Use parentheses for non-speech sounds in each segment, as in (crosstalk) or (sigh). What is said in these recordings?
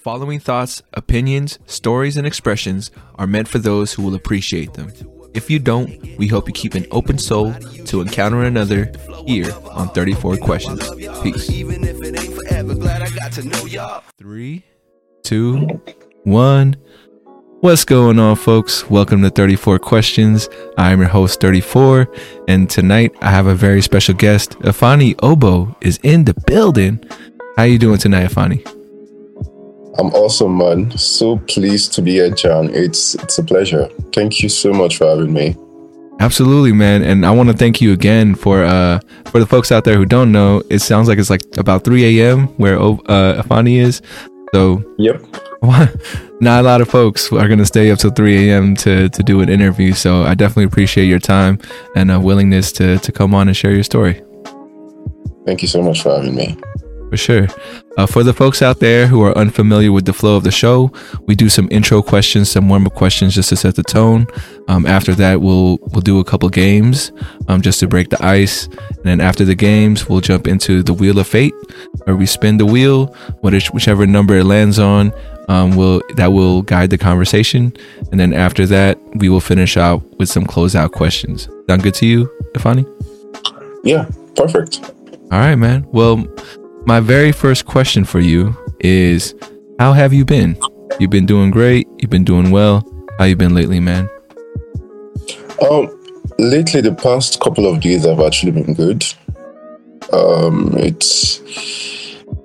following thoughts, opinions, stories, and expressions are meant for those who will appreciate them. If you don't, we hope you keep an open soul to encounter another here on 34 Questions. Peace. Three, two, one. What's going on, folks? Welcome to 34 Questions. I'm your host, 34, and tonight I have a very special guest. Afani Obo is in the building. How you doing tonight, Afani? I'm awesome, man. So pleased to be here, John. It's it's a pleasure. Thank you so much for having me. Absolutely, man. And I want to thank you again for uh for the folks out there who don't know. It sounds like it's like about 3 a.m. where uh, Afani is. So Yep. (laughs) not a lot of folks are going to stay up till 3 a.m. to to do an interview. So I definitely appreciate your time and uh, willingness to to come on and share your story. Thank you so much for having me. For sure. Uh, for the folks out there who are unfamiliar with the flow of the show, we do some intro questions, some warm up questions just to set the tone. Um, after that, we'll we'll do a couple games um, just to break the ice, and then after the games, we'll jump into the wheel of fate, where we spin the wheel, whichever number it lands on, um, will that will guide the conversation, and then after that, we will finish out with some closeout questions. Sound good to you, Afani? Yeah, perfect. All right, man. Well, my very first question for you is how have you been? You've been doing great. You've been doing well. How you been lately, man? Um, lately, the past couple of days I've actually been good. Um, it's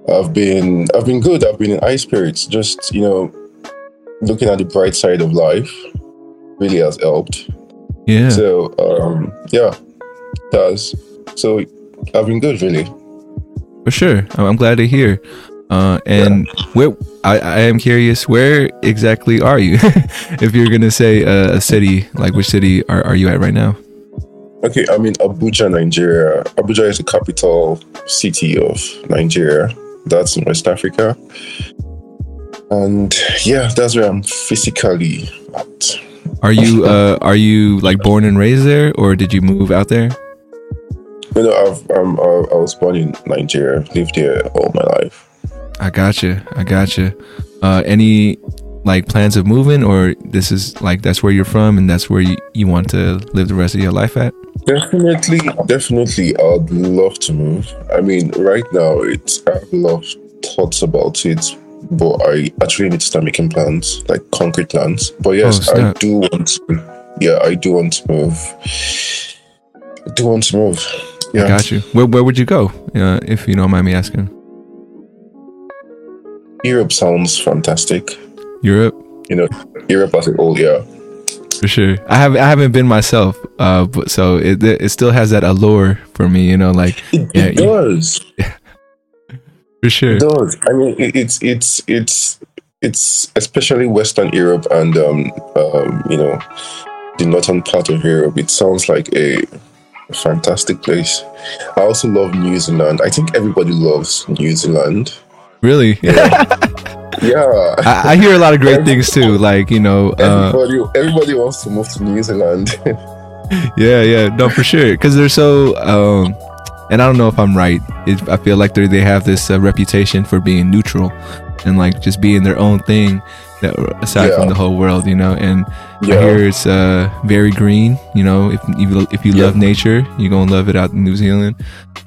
I've been I've been good. I've been in high spirits. Just you know, looking at the bright side of life really has helped. Yeah. So um, yeah, it does. So I've been good, really. For sure. I'm glad to hear. Uh, and yeah. where I, I am curious, where exactly are you? (laughs) if you're gonna say uh, a city, like which city are, are you at right now? Okay, I'm in Abuja, Nigeria. Abuja is the capital city of Nigeria. That's in West Africa. And yeah, that's where I'm physically at. Are you uh are you like born and raised there or did you move out there? You know, I've, um, I was born in Nigeria, lived here all my life. I gotcha. I gotcha. Uh, any like plans of moving, or this is like that's where you're from and that's where you, you want to live the rest of your life at? Definitely, definitely. I'd love to move. I mean, right now, it's I have a lot of thoughts about it, but I actually need to start making plans, like concrete plans. But yes, oh, I do want to. Yeah, I do want to move. I do want to move. Yeah. I got you. Where where would you go? Uh, if you don't mind me asking. Europe sounds fantastic. Europe. You know, Europe as a whole, yeah. For sure. I have I haven't been myself, uh, but so it it still has that allure for me. You know, like it, yeah, it does. Yeah. (laughs) For sure. It does. I mean, it, it's it's it's it's especially Western Europe and um, um, you know the northern part of Europe. It sounds like a fantastic place. I also love New Zealand. I think everybody loves New Zealand. Really? Yeah. (laughs) yeah. I, I, hear a lot of great things too. Like you know, uh, everybody, everybody wants to move to New Zealand. (laughs) yeah, yeah, no, for sure, because they're so. Um, and I don't know if I'm right. It, I feel like they they have this uh, reputation for being neutral and like just being their own thing that aside yeah. from the whole world, you know. And yeah. I hear it's uh, very green. You know, if if, if you yep. love nature, you're gonna love it out in New Zealand.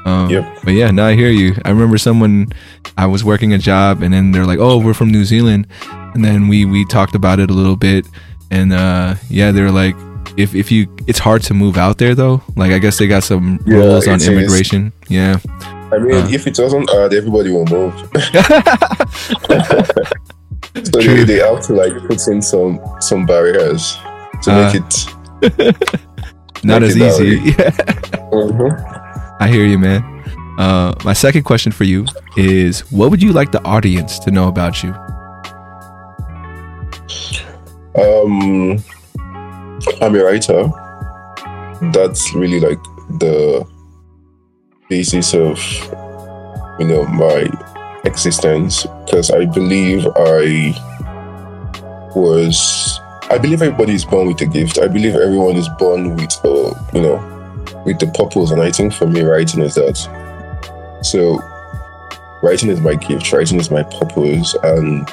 Um, yep. But yeah, now I hear you. I remember someone I was working a job, and then they're like, "Oh, we're from New Zealand," and then we we talked about it a little bit, and uh, yeah, they're like. If, if you it's hard to move out there though like i guess they got some yeah, rules on immigration is. yeah I mean, uh, if it doesn't add, everybody will move. (laughs) so they, they have to like put in some some barriers to uh, make it (laughs) not make as it easy. (laughs) mm-hmm. I hear you, man. Uh, my second question for you is: What would you like the audience to know about you? Um, I'm a writer. That's really like the basis of you know my existence because I believe I was I believe everybody is born with a gift. I believe everyone is born with a you know with the purpose, and I think for me, writing is that. So, writing is my gift. Writing is my purpose, and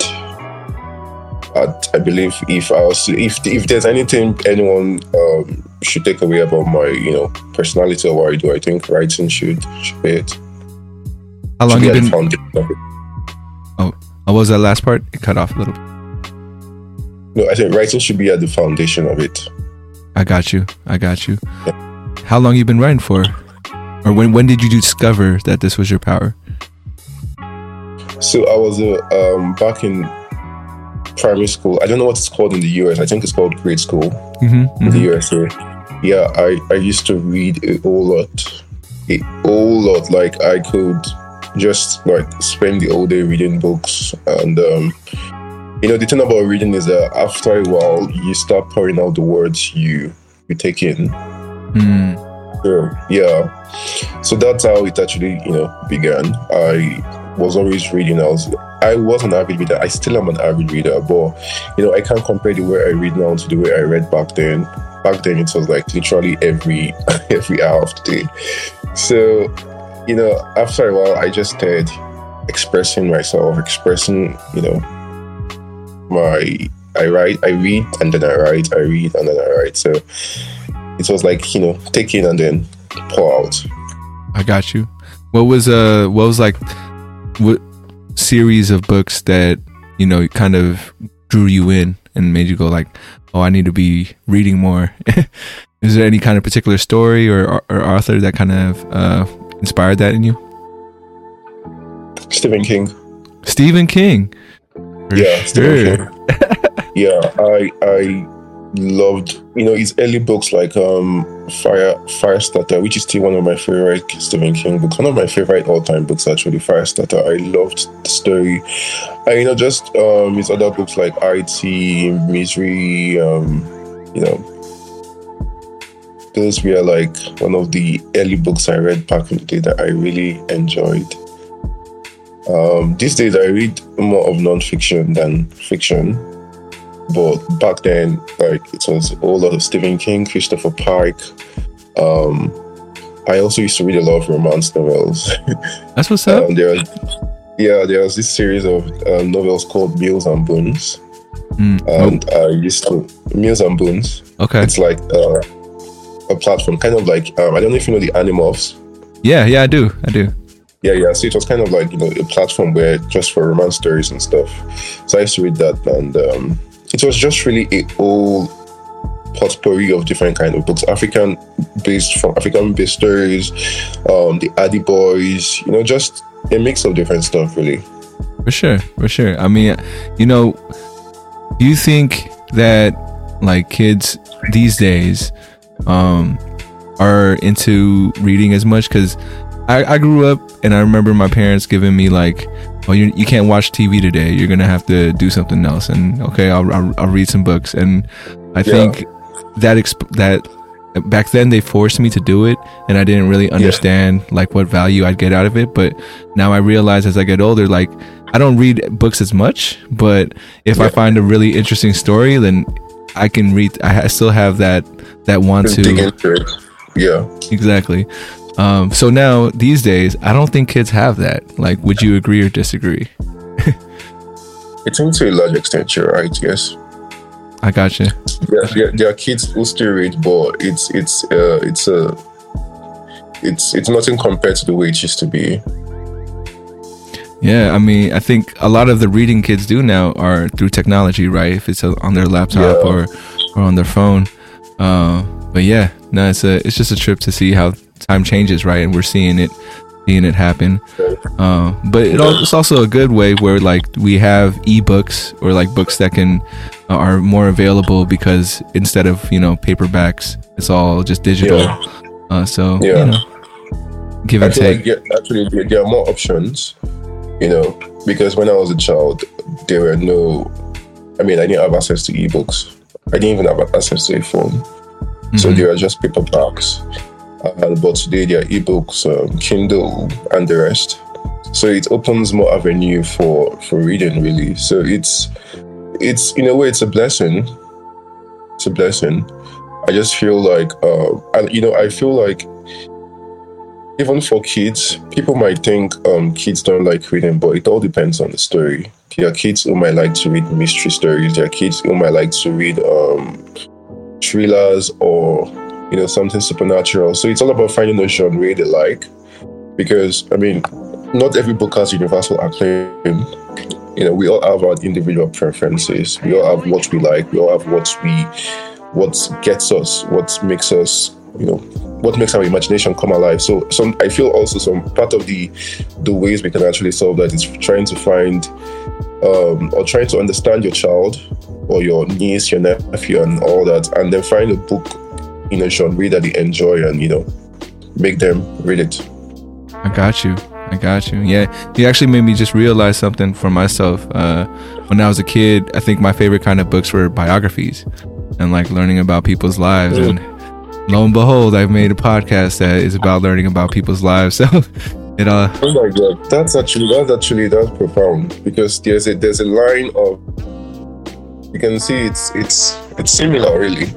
I, I believe if I was if if there's anything anyone um, should take away about my you know personality or what I do, I think writing should should be it. How long Should you be been? the foundation of it. Oh, what was that last part? It cut off a little. bit. No, I think writing should be at the foundation of it. I got you. I got you. How long you been writing for? Or when when did you discover that this was your power? So I was uh, um, back in primary school. I don't know what it's called in the US. I think it's called grade school Mm-hmm. in the USA. Yeah, I, I used to read a whole lot. A whole lot. Like I could just like spend the whole day reading books. And um, you know, the thing about reading is that after a while you start pouring out the words you you take in. Mm. So, yeah. So that's how it actually, you know, began. I was always reading. I was I was an avid reader. I still am an avid reader, but you know, I can't compare the way I read now to the way I read back then. Back then it was like literally every (laughs) every hour of the day. So, you know, after a while I just started expressing myself, expressing, you know, my I write, I read and then I write, I read and then I write. So it was like, you know, take in and then pour out. I got you. What was uh what was like what series of books that you know kind of drew you in and made you go like, oh, I need to be reading more. (laughs) Is there any kind of particular story or or author that kind of uh, inspired that in you? Stephen King. Stephen King. For yeah, Stephen sure. King. (laughs) yeah, I I loved you know his early books like um Fire Firestarter, which is still one of my favorite Stephen King books. One of my favorite all time books actually. Firestarter. I loved the story. And you know just um his other books like IT, Misery, um, you know. Those were like one of the early books I read back in the day that I really enjoyed. Um, these days, I read more of non-fiction than fiction. But back then, like it was a whole lot of Stephen King, Christopher Pike. Um, I also used to read a lot of romance novels. (laughs) That's what's up. um, there yeah, there was this series of um, novels called Mills and Boons, Mm. and I used to Mills and Boons. Okay. It's like uh, a platform, kind of like um, I don't know if you know the Animorphs. Yeah, yeah, I do. I do. Yeah, yeah. So it was kind of like you know a platform where just for romance stories and stuff. So I used to read that, and um, it was just really a whole potpourri of different kind of books, African based from African based stories, um, the Hardy Boys, you know, just a mix of different stuff, really. For sure, for sure. I mean, you know, do you think that like kids these days um are into reading as much? Because I, I grew up and I remember my parents giving me like, "Oh, you you can't watch TV today. You're gonna have to do something else." And okay, I'll I'll, I'll read some books. And I think that exp- that back then they forced me to do it and i didn't really understand like what value i'd get out of it but now i realize as i get older like i don't read books as much but if i find a really interesting story then i can read i ha- still have that that want to. Yeah. exactly um so now these days i don't think kids have that like would you agree or disagree I think to a large extent you're right, yes. i got you There, there, there are kids who still read, but it's it's uh, it's a it's it's nothing compared to the way it used to be. Yeah, I mean, I think a lot of the reading kids do now are through technology, right? If it's on their laptop Yeah. or or on their phone. Uh, but yeah, no, it's a it's just a trip to see how time changes, right? And we're seeing it seeing it happen. Uh, but it al- it's also a good way where like we have ebooks or like books that can uh, are more available because instead of you know paperbacks, it's all just digital. Yeah. Uh, so Yeah. you know, give and take. like actually there, are more options, you know, because when I was a child, there were no. I mean, I didn't have access to ebooks. I didn't even have access to a phone, so Mhm. there are just paperbacks. Uh, but today there are ebooks, um, Kindle, and the rest. So it opens more avenue for for reading, really. So it's it's in a way it's a blessing. It's a blessing. I just feel like, uh, you know, I feel like even for kids, people might think um, kids don't like reading, but it all depends on the story. There are kids who might like to read mystery stories. There are kids who might like to read um, thrillers or you know something supernatural. So it's all about finding a genre they like. Because I mean, not every book has universal acclaim. You know, we all have our individual preferences. We all have what we like. We all have what we, what gets us, what makes us, you know, what makes our imagination come alive. So, some I feel also some part of the the ways we can actually solve that is trying to find um, or trying to understand your child or your niece, your nephew, and all that, and then find a book in a genre that they enjoy and you know make them read it. I got you. I got you. Yeah, you actually made me just realize something for myself. Uh, when I was a kid, I think my favorite kind of books were biographies and like learning about people's lives. Mm. And lo and behold, I've made a podcast that is about learning about people's lives. (laughs) So it uh. Oh my god, that's actually that's actually that's profound because there's a there's a line of you can see it's it's it's similar really.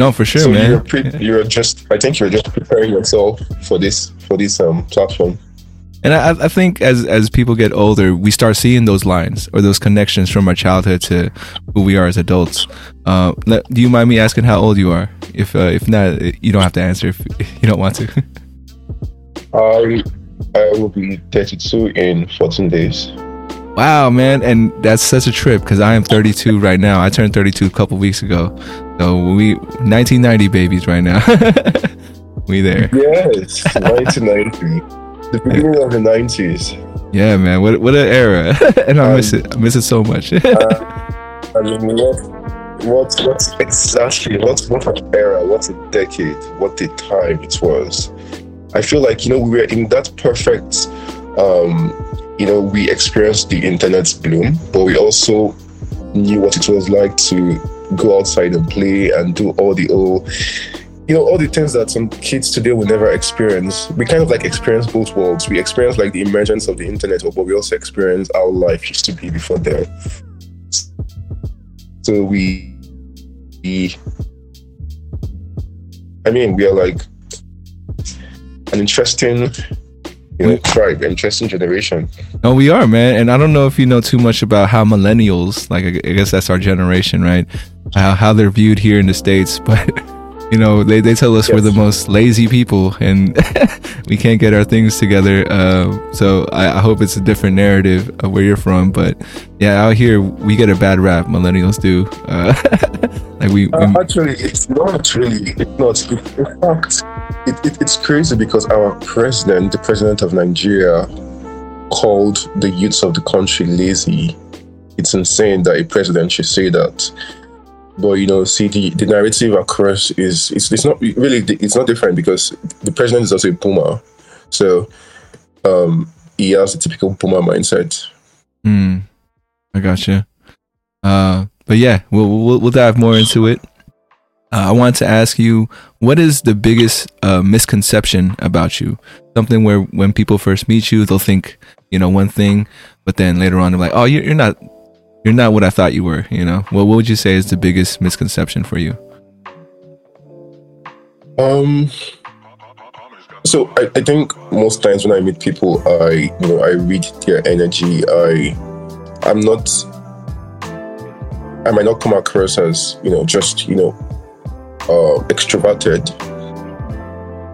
No, for sure, so man. You're, pre- you're just I think you're just preparing yourself for this for this um platform. And I, I think as as people get older, we start seeing those lines or those connections from our childhood to who we are as adults. Uh, do you mind me asking how old you are? If uh, if not, you don't have to answer if (laughs) you don't want to. I I will be 32 in 14 days. Wow, man, and that's such a trip because I am 32 right now. I turned 32 a couple weeks ago, so we 1990 babies right now. (laughs) we there? Yes, 1990, the beginning of the 90s. Yeah, man, what what an era, (laughs) and I um, miss it. I miss it so much. (laughs) uh, I mean, what what what exactly? What what an era? What a decade? What a time it was. I feel like you know we were in that perfect. Um, you know, we experienced the internet's bloom, but we also knew what it was like to go outside and play and do all the old, you know, all the things that some kids today will never experience. We kind of like experience both worlds. We experience like the emergence of the internet, but we also experience how life used to be before then. So we, we I mean, we are like an interesting you know, interesting generation. No, we are, man. And I don't know if you know too much about how millennials, like I guess that's our generation, right? How how they're viewed here in the states, (laughs) but you know, they, they tell us yes. we're the most lazy people and (laughs) we can't get our things together. Uh, so I, I, hope it's a different narrative of where you're from. But yeah, out here we get a bad rap. Millennials do. Uh, (laughs) like we, we uh, actually, it's not really. It's not. In fact, it, it, it's crazy because our president, the president of Nigeria, called the youths of the country lazy. It's insane that a president should say that but you know, see the, the narrative across is it's, it's not really it's not different because the president is also a boomer, so um, he has a typical boomer mindset. Hmm, I gotcha. Uh, but yeah, we'll, we'll we'll dive more into it. Uh, I wanted to ask you, what is the biggest uh, misconception about you? Something where when people first meet you, they'll think you know one thing, but then later on they're like, "Oh, you're, you're not you're not what I thought you were, you know? Well, what would you say is the biggest misconception for you? Um so I, I think most times when I meet people I you know I read their energy. I I'm not I might not come across as, you know, just, you know, uh, extroverted.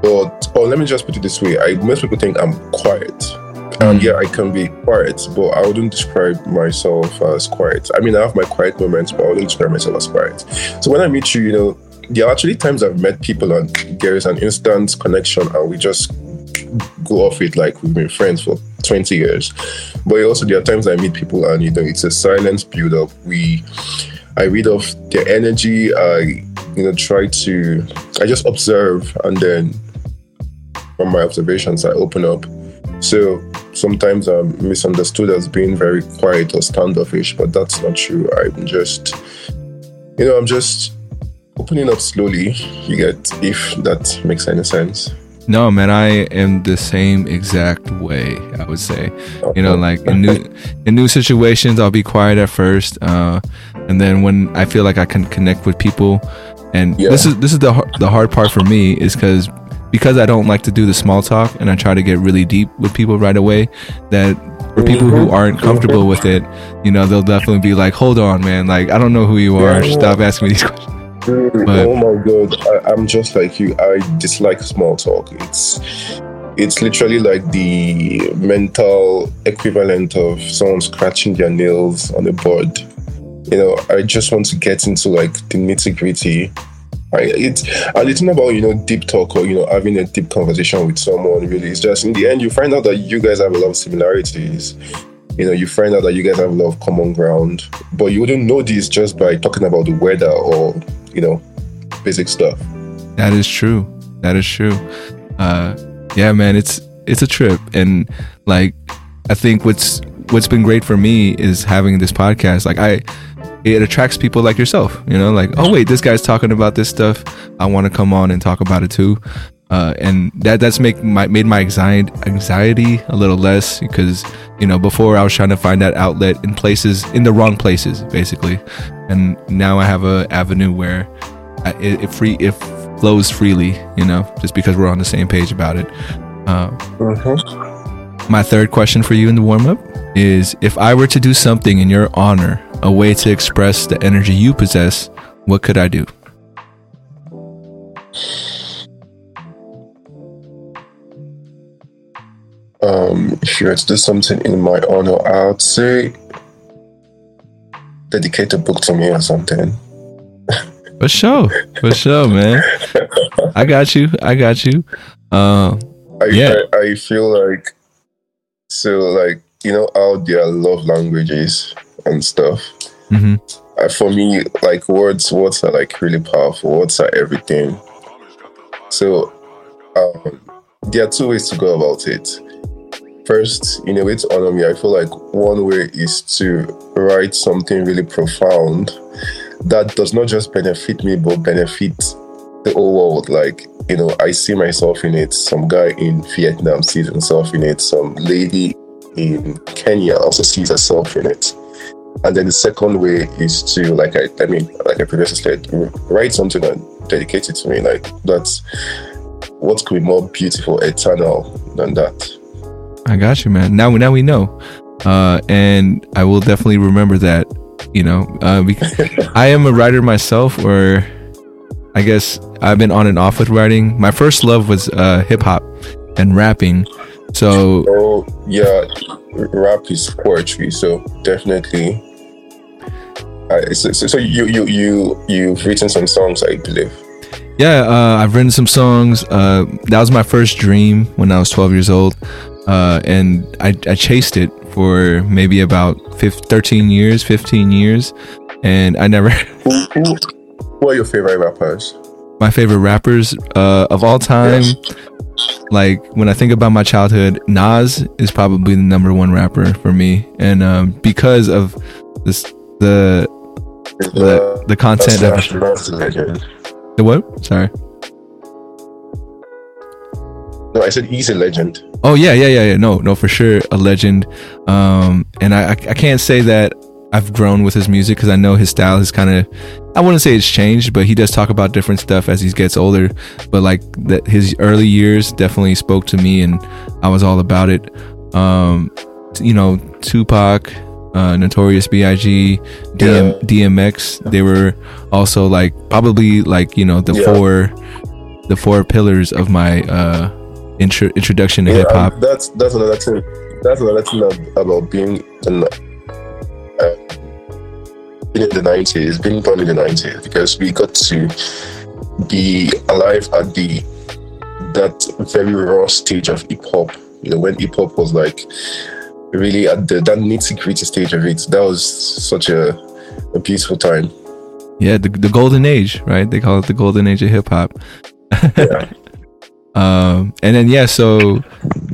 But or let me just put it this way, I most people think I'm quiet and yeah, I can be quiet, but I wouldn't describe myself as quiet. I mean, I have my quiet moments, but I wouldn't describe myself as quiet. So when I meet you, you know, there are actually times I've met people and there is an instant connection and we just go off it like we've been friends for 20 years. But also there are times I meet people and you know it's a silent build up. We I read off their energy, I you know try to I just observe and then from my observations I open up. So sometimes I'm misunderstood as being very quiet or standoffish, but that's not true. I'm just, you know, I'm just opening up slowly. You get if that makes any sense. No, man, I am the same exact way. I would say, you know, like in new in new situations, I'll be quiet at first, uh, and then when I feel like I can connect with people, and yeah. this is this is the the hard part for me is because because I don't like to do the small talk and I try to get really deep with people right away, that for people who mm-hmm. aren't comfortable with it, you know, they'll definitely be like, "Hold on, man! Like, I don't know who you are. Stop asking me these (laughs) questions." Mm, but- oh my god, I, I'm just like you. I dislike small talk. It's it's literally like the mental equivalent of someone scratching their nails on a board. You know, I just want to get into like the nitty gritty. It's and it's not about you know deep talk or you know having a deep conversation with someone. Really, it's just in the end you find out that you guys have a lot of similarities. You know, you find out that you guys have a lot of common ground, but you wouldn't know this just by talking about the weather or you know basic stuff. That is true. That is true. Uh, yeah, man, it's it's a trip, and like I think what's what's been great for me is having this podcast. Like I, it attracts people like yourself. You know, like oh wait, this guy's talking about this stuff. I want to come on and talk about it too. Uh, and that that's make my made my anxiety anxiety a little less because you know before I was trying to find that outlet in places in the wrong places basically, and now I have a avenue where I- it, it free it flows freely. You know, just because we're on the same page about it. Uh, my third question for you in the warm up is if I were to do something in your honor, a way to express the energy you possess, what could I do? Um, if you were to do something in my honor, I would say dedicate a book to me or something. For sure. For sure, man. I got you. I got you. Um, I, Yeah. I, I feel like so like you know how there are love languages and stuff. mhm. Uh, for me, like words, words are like really powerful. Words are everything. So um, there are two ways to go about it. First, in a way to honor me, I feel like one way is to write something really profound that does not just benefit me, but benefit the whole world. Like, you know, I see myself in it. Some guy in Vietnam sees himself in it. Some lady in Kenya also sees herself in it. And then the second way is to, like I, I mean, like I previously said, write something and dedicate it to me. Like that's what could be more beautiful, eternal than that. I got you, man. Now, now we know, uh, and I will definitely remember that. You know, uh, because (laughs) I am a writer myself, or I guess I've been on and off with writing. My first love was uh, hip hop and rapping. So Oh yeah, rap is poetry, so definitely. Uh, so, so, you you you you've written some songs, I believe. yeah, uh, I've written some songs. Uh, that was my first dream when I was 12 years old, uh, and I, I chased it for maybe about 15, 13 years, 15 years, and I never. (laughs) Who are your favorite rappers? my favorite rappers uh, of all time. Like when I think about my childhood, Nas is probably the number one rapper for me, and um, because of this, the the the content of That's, that's a legend. the what? Sorry. No, I said he's a legend. Oh yeah, yeah, yeah, yeah. No, no, for sure, a legend. Um, and I, I can't say that I've grown with his music because I know his style has kind of, I wouldn't say it's changed, but he does talk about different stuff as he gets older. But like that, his early years definitely spoke to me, and I was all about it. Um, you know, Tupac, uh, Notorious B.I.G., DM, Yeah. DMX. They were also like probably like you know the Yeah. four, the four pillars of my uh intro, introduction to Yeah, hip hop. that's that's another thing. That's another thing ab- about being an, being in the nineties, being born in the nineties, because we got to be alive at the that very raw stage of hip hop. You know, when hip hop was like really at the that nitty gritty stage of it. That was such a a beautiful time. Yeah, the, the golden age, right? They call it the golden age of hip hop. Yeah. (laughs) Um, and then yeah, so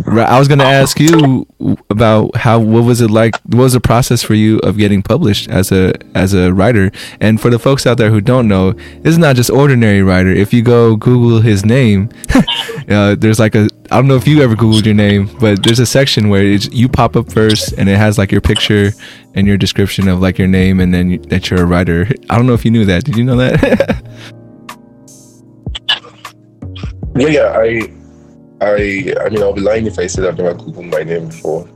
I was gonna ask you about how what was it like? What was the process for you of getting published as a as a writer? And for the folks out there who don't know, this is not just ordinary writer. If you go Google his name, (laughs) uh, there's like a I don't know if you ever Googled your name, but there's a section where you pop up first, and it has like your picture and your description of like your name, and then you, that you're a writer. I don't know if you knew that. Did you know that? (laughs) Yeah, yeah. I, I, I mean, I'll be lying if I said I've never googled my name before.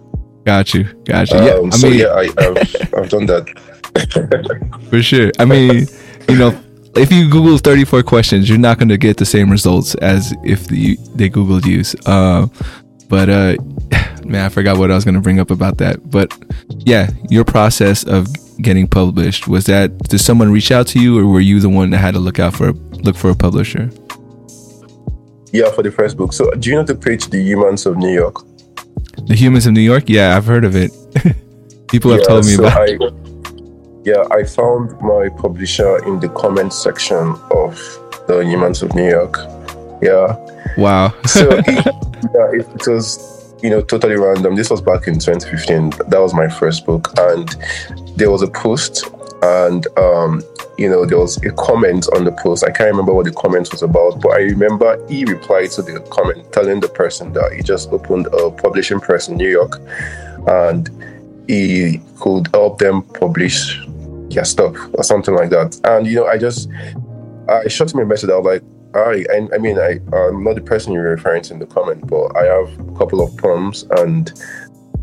Got you, got you. Yeah, Um, I so mean, yeah, I, I've, I've done that. (laughs) for sure. I mean, you know, if you Google 34 questions, you're not going to get the same results as if the, they Googled you. Uh, but uh, (sighs) man, I forgot what I was going to bring up about that. But yeah, your process of getting published was that did someone reach out to you, or were you the one that had to look out for a, look for a publisher? Yeah, for the first book. So, do you know the page, The Humans of New York? The Humans of New York. Yeah, I've heard of it. (laughs) People have Yeah, told me so about. I, yeah, I found my publisher in the comment section of The Humans of New York. Yeah. Wow. So, (laughs) it, yeah, it, it was, you know, totally random. This was back in 2015. That was my first book. And there was a post, and, um, you know, there was a comment on the post. I can't remember what the comment was about, but I remember he replied to the comment telling the person that he just opened a publishing press in New York and he could help them publish their stuff or something like that. And, you know, I just, I shot him a message. I was like, I, I, I mean, I, I'm not the person you're referring to in the comment, but I have a couple of poems and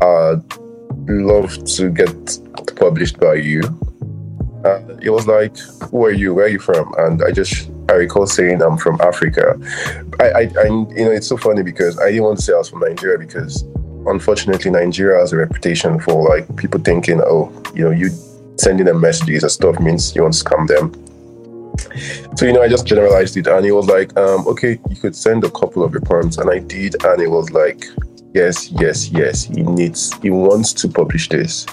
I'd love to get published by you. And it was like, who are you? Where are you from? And I just, I recall saying I'm from Africa. I, I, I, you know, it's so funny because I didn't want to say I was from Nigeria because unfortunately Nigeria has a reputation for like people thinking, oh, you know, you sending them messages and stuff means you want to scam them. So, you know, I just generalized it and he was like, um, okay, you could send a couple of your poems. And I did. And it was like, yes, yes, yes, he needs, he wants to publish this.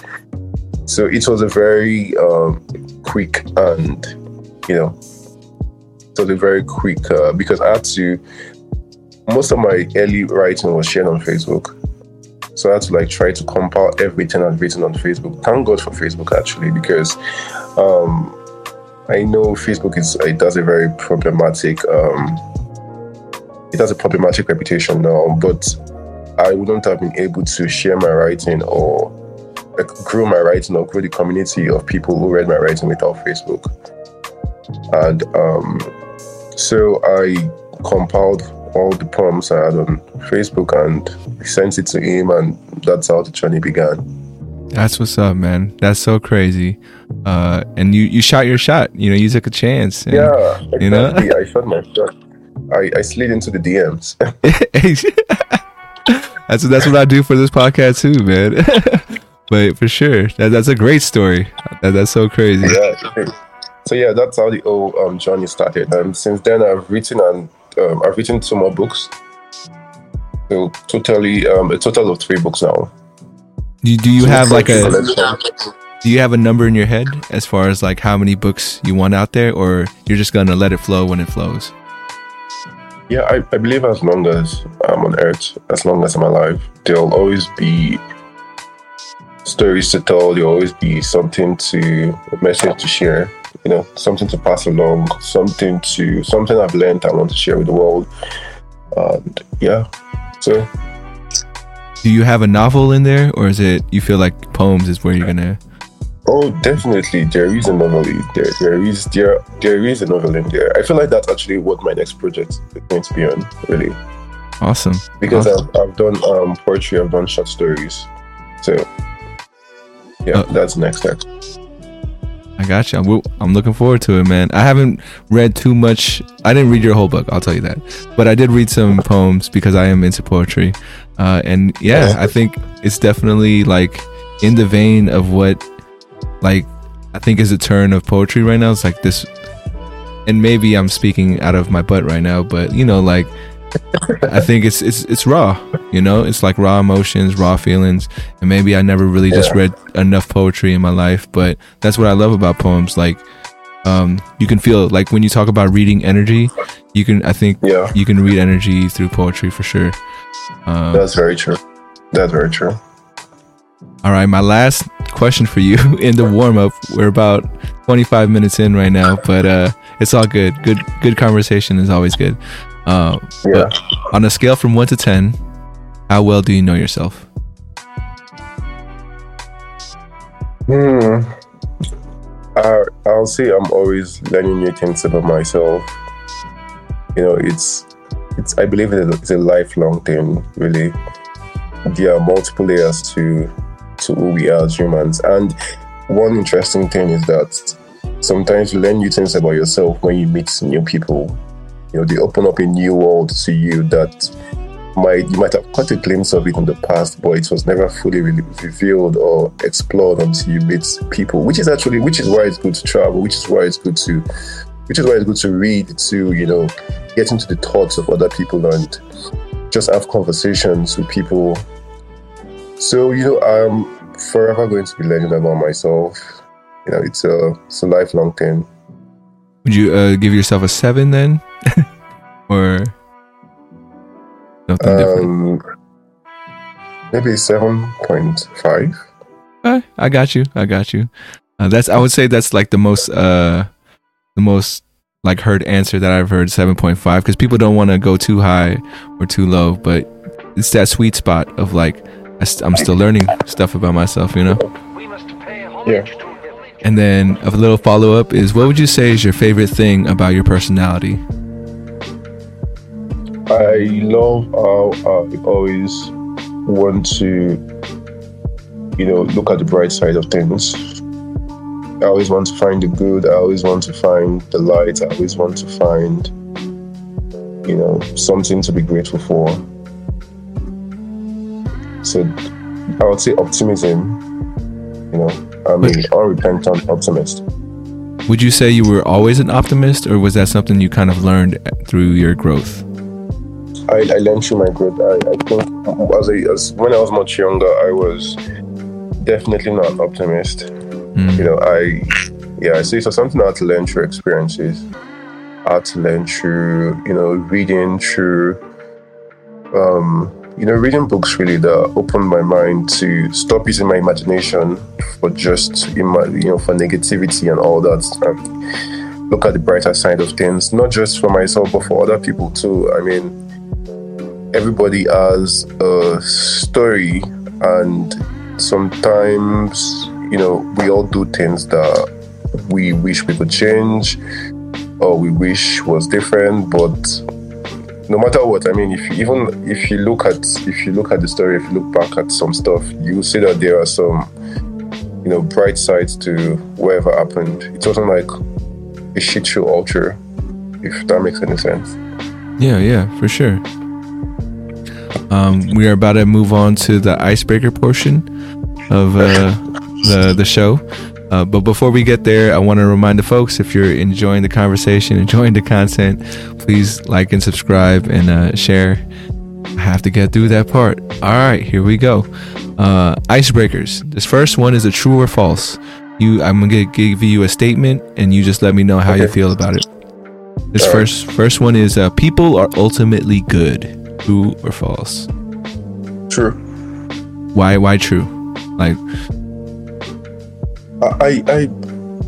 So it was a very um, quick and, you know, a very quick, uh, because I had to, most of my early writing was shared on Facebook. So I had to like try to compile everything I'd written on Facebook. Thank God for Facebook actually, because um, I know Facebook is it does a very problematic um, it has a problematic reputation now, but I wouldn't have been able to share my writing or grow my writing or grow the community of people who read my writing without Facebook. And um, so I compiled all the poems I had on Facebook and sent it to him, and that's how the journey began. That's what's up, man. That's so crazy. Uh, and you you shot your shot. You know, you took a chance. and- Yeah, exactly. you know? I shot my shot. I, I slid into the DMs. (laughs) that's that's what I do for this podcast too, man. (laughs) but for sure, that, that's a great story. That, that's so crazy. yeah. So yeah, that's how the whole um, journey started. And since then, I've written and um, I've written two more books. So totally, um, a total of three books now. Do, do you have like a Collection. do you have a number in your head as far as like how many books you want out there, or you're just gonna let it flow when it flows? Yeah, I, I believe as long as I'm on earth, as long as I'm alive, there'll always be stories to tell. There'll always be something to, a message to share, you know, something to pass along, something to, something I've learned I want to share with the world. And yeah, so Do you have a novel in there, or is it you feel like poems is where you're gonna? Oh, definitely. There is a novel. There, there is there, there is a novel in there. I feel like that's actually what my next project is going to be on. Really, Awesome. because Awesome. I've, I've done um, poetry, I've done short stories. So, yeah, Uh, that's next step. I got you. I'm, I'm looking forward to it, man. I haven't read too much. I didn't read your whole book. I'll tell you that. But I did read some poems because I am into poetry. Uh, and yeah, Yeah. I think it's definitely like in the vein of what, like, I think is a turn of poetry right now. It's like this, and maybe I'm speaking out of my butt right now, but you know, like, I think it's it's it's raw. You know, it's like raw emotions, raw feelings, and maybe I never really just read enough poetry in my life. But that's what I love about poems. Like, um, you can feel like when you talk about reading energy, you can. I think Yeah, you can read energy through poetry for sure. Um, that's very true. That's very true. All right, my last question for you (laughs) in the warm up. We're about 25 minutes in right now, but uh, it's all good. Good, good conversation is always good. Uh, Yeah. on a scale from one to ten, how well do you know yourself? Hmm. I, I'll say I'm always learning new things about myself. You know, it's it's it's I believe it's a lifelong thing. Really, there are multiple layers to to who we are as humans, and one interesting thing is that sometimes you learn new things about yourself when you meet new people. You know, they open up a new world to you that might you might have caught a glimpse of it in the past, but it was never fully revealed or explored until you meet people. Which is actually which is why it's good to travel, which is why it's good to which is why it's good to read, to, you know, get into the thoughts of other people and just have conversations with people. So, you know, I'm forever going to be learning about myself. You know, it's a it's a lifelong thing. Would you uh, give yourself a seven then, (laughs) or something um, different? Maybe seven point five. Uh, I got you. I got you. Uh, that's I would say that's like the most uh the most like heard answer that I've heard 7.5 because people don't want to go too high or too low, but it's that sweet spot of like I'm still learning stuff about myself, you know. Yeah. And then a little follow up is what would you say is your favorite thing about your personality? I love how I always want to, you know, look at the bright side of things. I always want to find the good. I always want to find the light. I always want to find, you know, something to be grateful for. So I would say optimism. You know, I'm an unrepentant optimist. Would you say you were always an optimist, or was that something you kind of learned through your growth? I, I learned through my growth. I, I think as, a, as when I was much younger, I was definitely not an optimist. Mm. You know, I yeah, I see. so it's something I had to learn through experiences. I had to learn through, you know, reading through um, you know, reading books really that opened my mind to stop using my imagination for just you know, for negativity and all that. And look at the brighter side of things, not just for myself but for other people too. I mean, everybody has a story and sometimes you know, we all do things that we wish we could change or we wish was different, but no matter what, I mean, if you, even if you look at if you look at the story, if you look back at some stuff, you see that there are some, you know, bright sides to whatever happened. It wasn't like a shit show true, if that makes any sense. Yeah, yeah, for sure. Um, we are about to move on to the icebreaker portion of uh, the the show. Uh, but before we get there, I want to remind the folks if you're enjoying the conversation, enjoying the content, please like and subscribe and uh, share. I have to get through that part. All right, here we go. Uh, icebreakers. This first one is a true or false. You, I'm gonna give you a statement, and you just let me know how okay. you feel about it. This All first right. first one is uh, people are ultimately good. True or false? True. Why? Why true? Like I I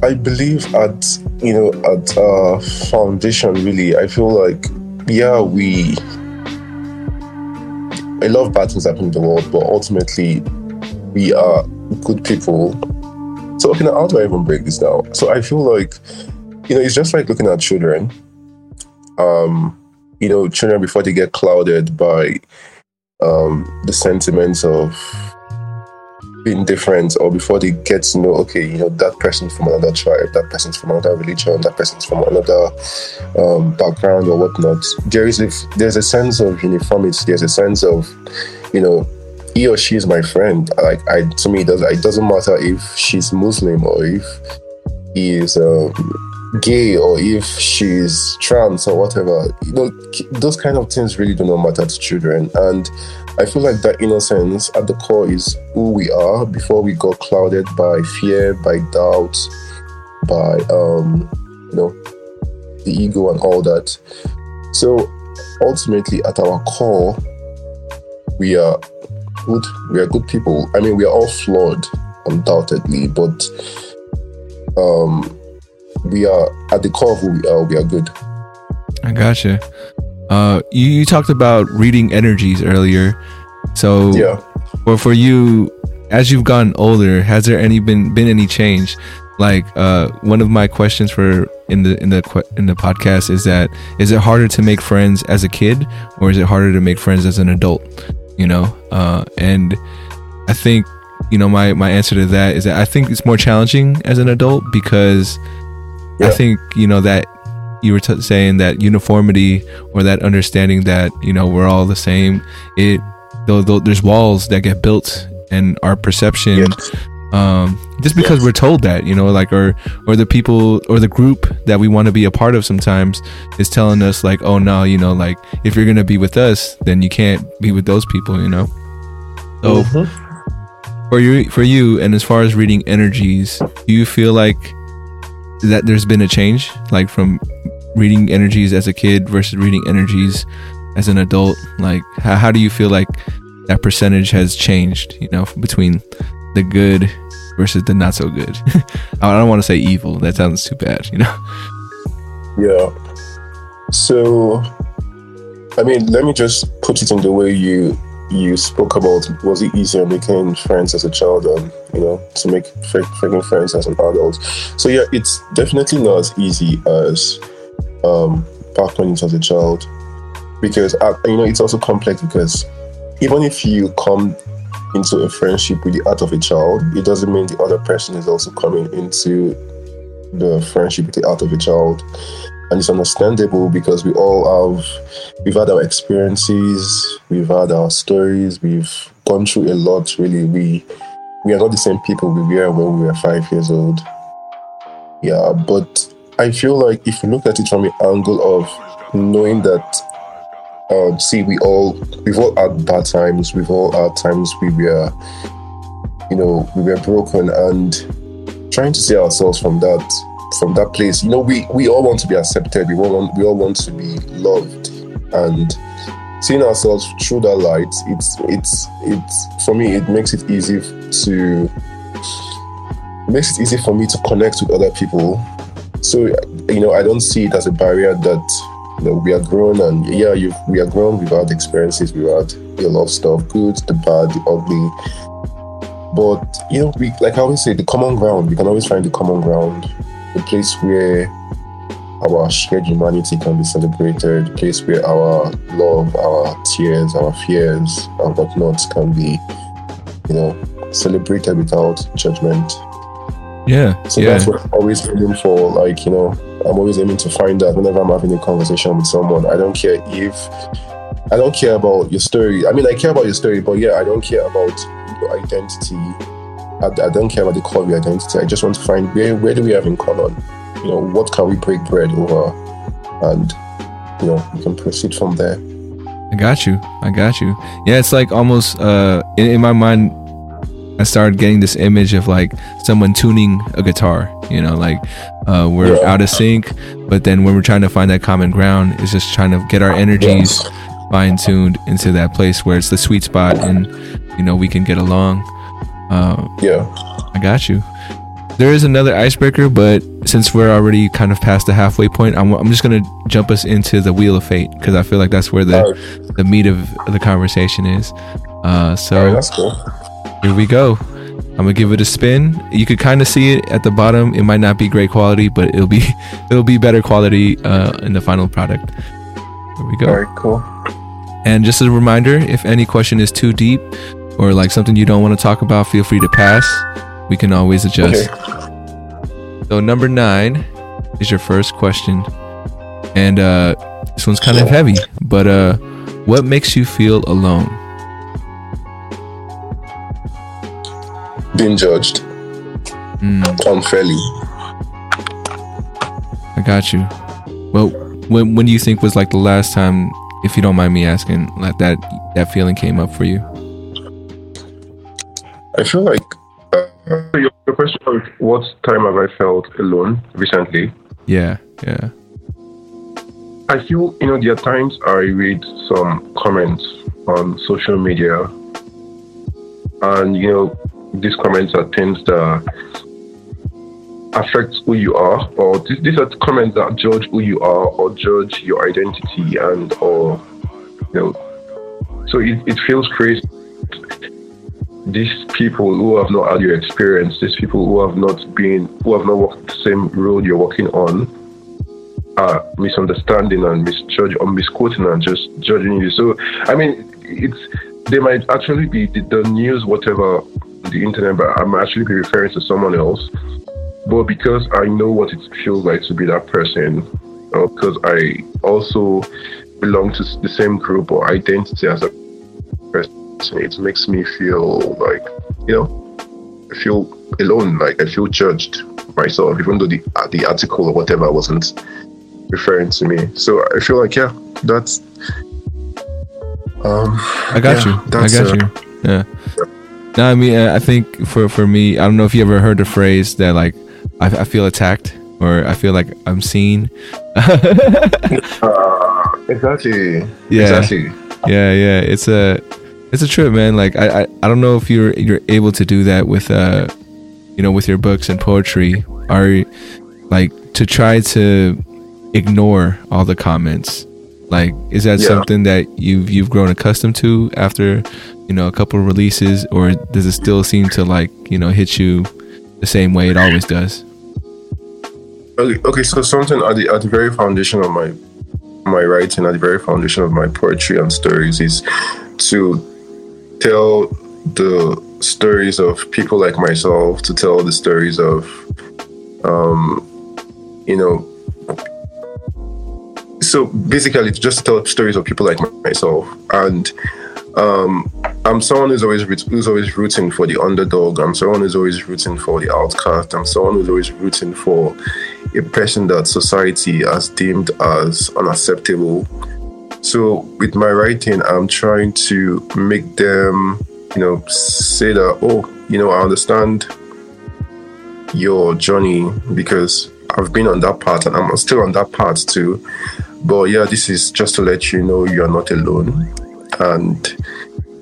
I believe at you know at our foundation really I feel like yeah we A lot of bad things happen in the world but ultimately we are good people. So okay now how do I even break this down? So I feel like you know it's just like looking at children. Um you know children before they get clouded by um the sentiments of being different or before they get to know okay you know that person's from another tribe that person's from another religion that person's from another um, background or whatnot there is a there's a sense of uniformity there's a sense of you know he or she is my friend. Like i to me it does it doesn't matter if she's muslim or if he is um, gay or if she's trans or whatever you know those kind of things really do not matter to children and I feel like that innocence at the core is who we are before we got clouded by fear, by doubt, by um, you know, the ego and all that. So ultimately, at our core, we are good. We are good people. I mean, we are all flawed, undoubtedly, but um, we are at the core of who we are. We are good. I gotcha. Uh, you, you talked about reading energies earlier. So, yeah. For for you, as you've gotten older, has there any been been any change? Like uh, one of my questions for in the in the in the podcast is that is it harder to make friends as a kid or is it harder to make friends as an adult? You know, uh, and I think you know my my answer to that is that I think it's more challenging as an adult because I think you know that you were t- saying that uniformity or that understanding that you know we're all the same. It though, though there's walls that get built and our perception Yes. um, just because Yes. we're told that, you know, like or or the people or the group that we want to be a part of sometimes is telling us like, oh no, you know, like if you're gonna be with us, then you can't be with those people, you know. So Mhm. for you, for you, and as far as reading energies, do you feel like that there's been a change, like from reading energies as a kid versus reading energies as an adult? Like, how, how do you feel like that percentage has changed? You know, between the good versus the not so good. (laughs) I don't want to say evil. That sounds too bad. You know. Yeah. So, I mean, let me just put it in the way you you spoke about. Was it easier making friends as a child than you know to make making friends as an adult? So yeah, it's definitely not as easy as um, back when it was a child, because uh, you know it's also complex because even if you come into a friendship with the heart of a child, it doesn't mean the other person is also coming into the friendship with the heart of a child and it's understandable because we all have we've had our experiences we've had our stories we've gone through a lot really. We we are not the same people we were when we were five years old. Yeah but i feel like if you look at it from the angle of knowing that um see we all we've all had bad times we've all had times we were you know we were broken and trying to see ourselves from that from that place. You know, we we all want to be accepted. We all want we all want to be loved, and seeing ourselves through that light. It's it's it's for me. It makes it easy to makes it easy for me to connect with other people. So you know, I don't see it as a barrier that you know we are grown and yeah, we are grown. We've had experiences. We've had a lot of stuff, good, the bad, the ugly. But you know, we like I always say, the common ground. We can always find the common ground, the place where our shared humanity can be celebrated, the place where our love, our tears, our fears, and whatnot can be, you know, celebrated without judgment. Yeah. So yeah. that's what I'm always aiming for. Like, you know, I'm always aiming to find that whenever I'm having a conversation with someone. I don't care if I don't care about your story. I mean, I care about your story, but yeah, I don't care about your identity. I, I don't care about the core of your identity. I just want to find where where do we have in common. You know, what can we break bread over, and you know, we can proceed from there. I got you. I got you. Yeah, it's like almost uh in, in my mind I started getting this image of like someone tuning a guitar, you know, like uh we're Yeah. out of sync, but then when we're trying to find that common ground, it's just trying to get our energies Yes. fine tuned into that place where it's the sweet spot and you know we can get along. Uh Yeah. I got you. There is another icebreaker, but since we're already kind of past the halfway point, I'm, I'm just gonna jump us into the wheel of fate because I feel like that's where the Alright. the meat of the conversation is. Uh, so that's cool. here we go. I'm gonna give it a spin. You could kind of see it at the bottom. It might not be great quality, but it'll be (laughs) it'll be better quality uh, in the final product. Here we go. All right, cool. And just a reminder, if any question is too deep or like something you don't want to talk about, feel free to pass. We can always adjust. Okay. So number nine is your first question, and uh, this one's kind of heavy. But uh, what makes you feel alone? Being judged Mm, unfairly. I got you. Well, when when do you think was like the last time, if you don't mind me asking, like that that feeling came up for you? I feel like uh, your, your question was what time have I felt alone recently? Yeah, yeah, I feel you know there are times I read some comments on social media, and you know these comments are things that affect who you are, or th- these are comments that judge who you are or judge your identity and or you know. So it, it feels crazy. These people who have not had your experience, these people who have not been, who have not walked the same road you're walking on, are misunderstanding and misjudging or misquoting and just judging you. So, I mean, it's they might actually be the, the news, whatever, the internet, but I'm actually be referring to someone else. But because I know what it feels like to be that person, because I also belong to the same group or identity as a person, it makes me feel like, you know, I feel alone, like I feel judged myself, even though the uh, the article or whatever wasn't referring to me. So I feel like yeah, that's. Um, I got yeah, you. I got uh, you. Yeah. No, I mean, I think for for me, I don't know if you ever heard the phrase that like I, I feel attacked or I feel like I'm seen. (laughs) uh, exactly. Yeah. Exactly. Yeah, yeah. It's a it's a trip, man. Like I, I I don't know if you're you're able to do that with uh you know with your books and poetry. Are like to try to ignore all the comments. Like is that Yeah. something that you've you've grown accustomed to after you know a couple of releases, or does it still seem to like you know hit you the same way it always does? Okay, okay, so something at the at the very foundation of my my writing, at the very foundation of my poetry and stories is to tell the stories of people like myself, to tell the stories of um you know so basically to just tell stories of people like myself and um I'm someone who's always who's always rooting for the underdog. I'm someone who's always rooting for the outcast. I'm someone who's always rooting for a person that society has deemed as unacceptable. So with my writing, I'm trying to make them, you know, say that, oh, you know, I understand your journey because I've been on that path and I'm still on that path too. But yeah, this is just to let you know you're not alone. And